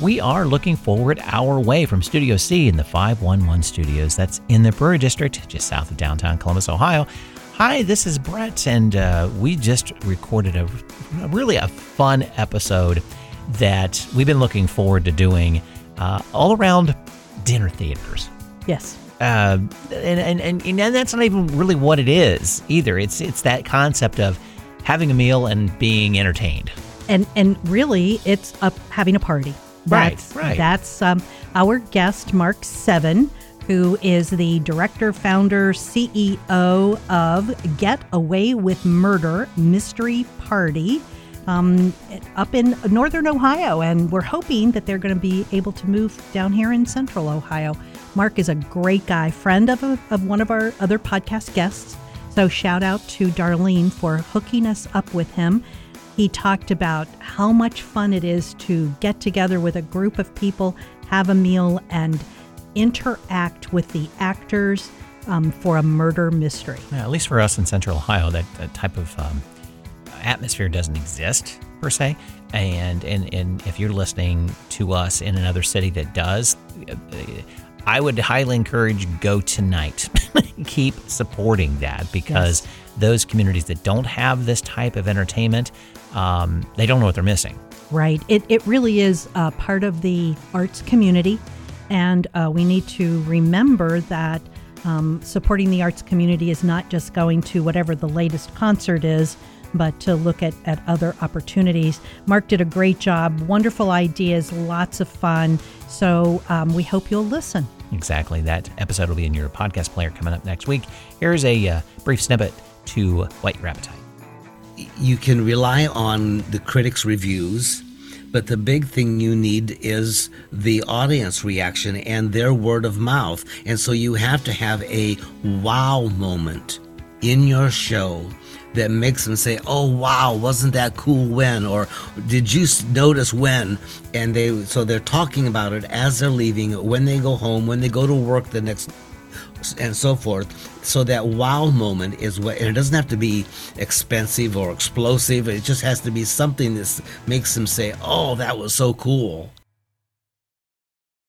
we are looking forward our way from Studio C in the 511 studios. That's in the Brewery District, just south of downtown Columbus, Ohio. Hi, this is Brett, and uh, we just recorded a, a really a fun episode that we've been looking forward to doing uh, all around dinner theaters. Yes. Uh, and, and, and, and that's not even really what it is either. It's it's that concept of having a meal and being entertained. And and really, it's a, having a party. Right, That's, right. That's um, our guest, Mark Seven, who is the director, founder, CEO of Get Away with Murder Mystery Party. Um, up in northern Ohio, and we're hoping that they're going to be able to move down here in central Ohio. Mark is a great guy, friend of, a, of one of our other podcast guests. So, shout out to Darlene for hooking us up with him. He talked about how much fun it is to get together with a group of people, have a meal, and interact with the actors um, for a murder mystery. Yeah, at least for us in Central Ohio, that, that type of um, atmosphere doesn't exist per se. And, and and if you're listening to us in another city that does, uh, I would highly encourage go tonight. Keep supporting that because those communities that don't have this type of entertainment, um, they don't know what they're missing. Right. It, it really is uh, part of the arts community. And uh, we need to remember that um, supporting the arts community is not just going to whatever the latest concert is, but to look at, at other opportunities. Mark did a great job, wonderful ideas, lots of fun. So um, we hope you'll listen. Exactly. That episode will be in your podcast player coming up next week. Here's a uh, brief snippet to Whet Your Appetite. you can rely on the critics' reviews, but the big thing you need is the audience reaction and their word of mouth. And so you have to have a wow moment in your show that makes them say, "Oh wow, wasn't that cool when?" or "Did you notice when?" And they so they're talking about it as they're leaving, when they go home, when they go to work the next and so forth. So that wow moment is what, and it doesn't have to be expensive or explosive. It just has to be something that makes them say, "Oh, that was so cool."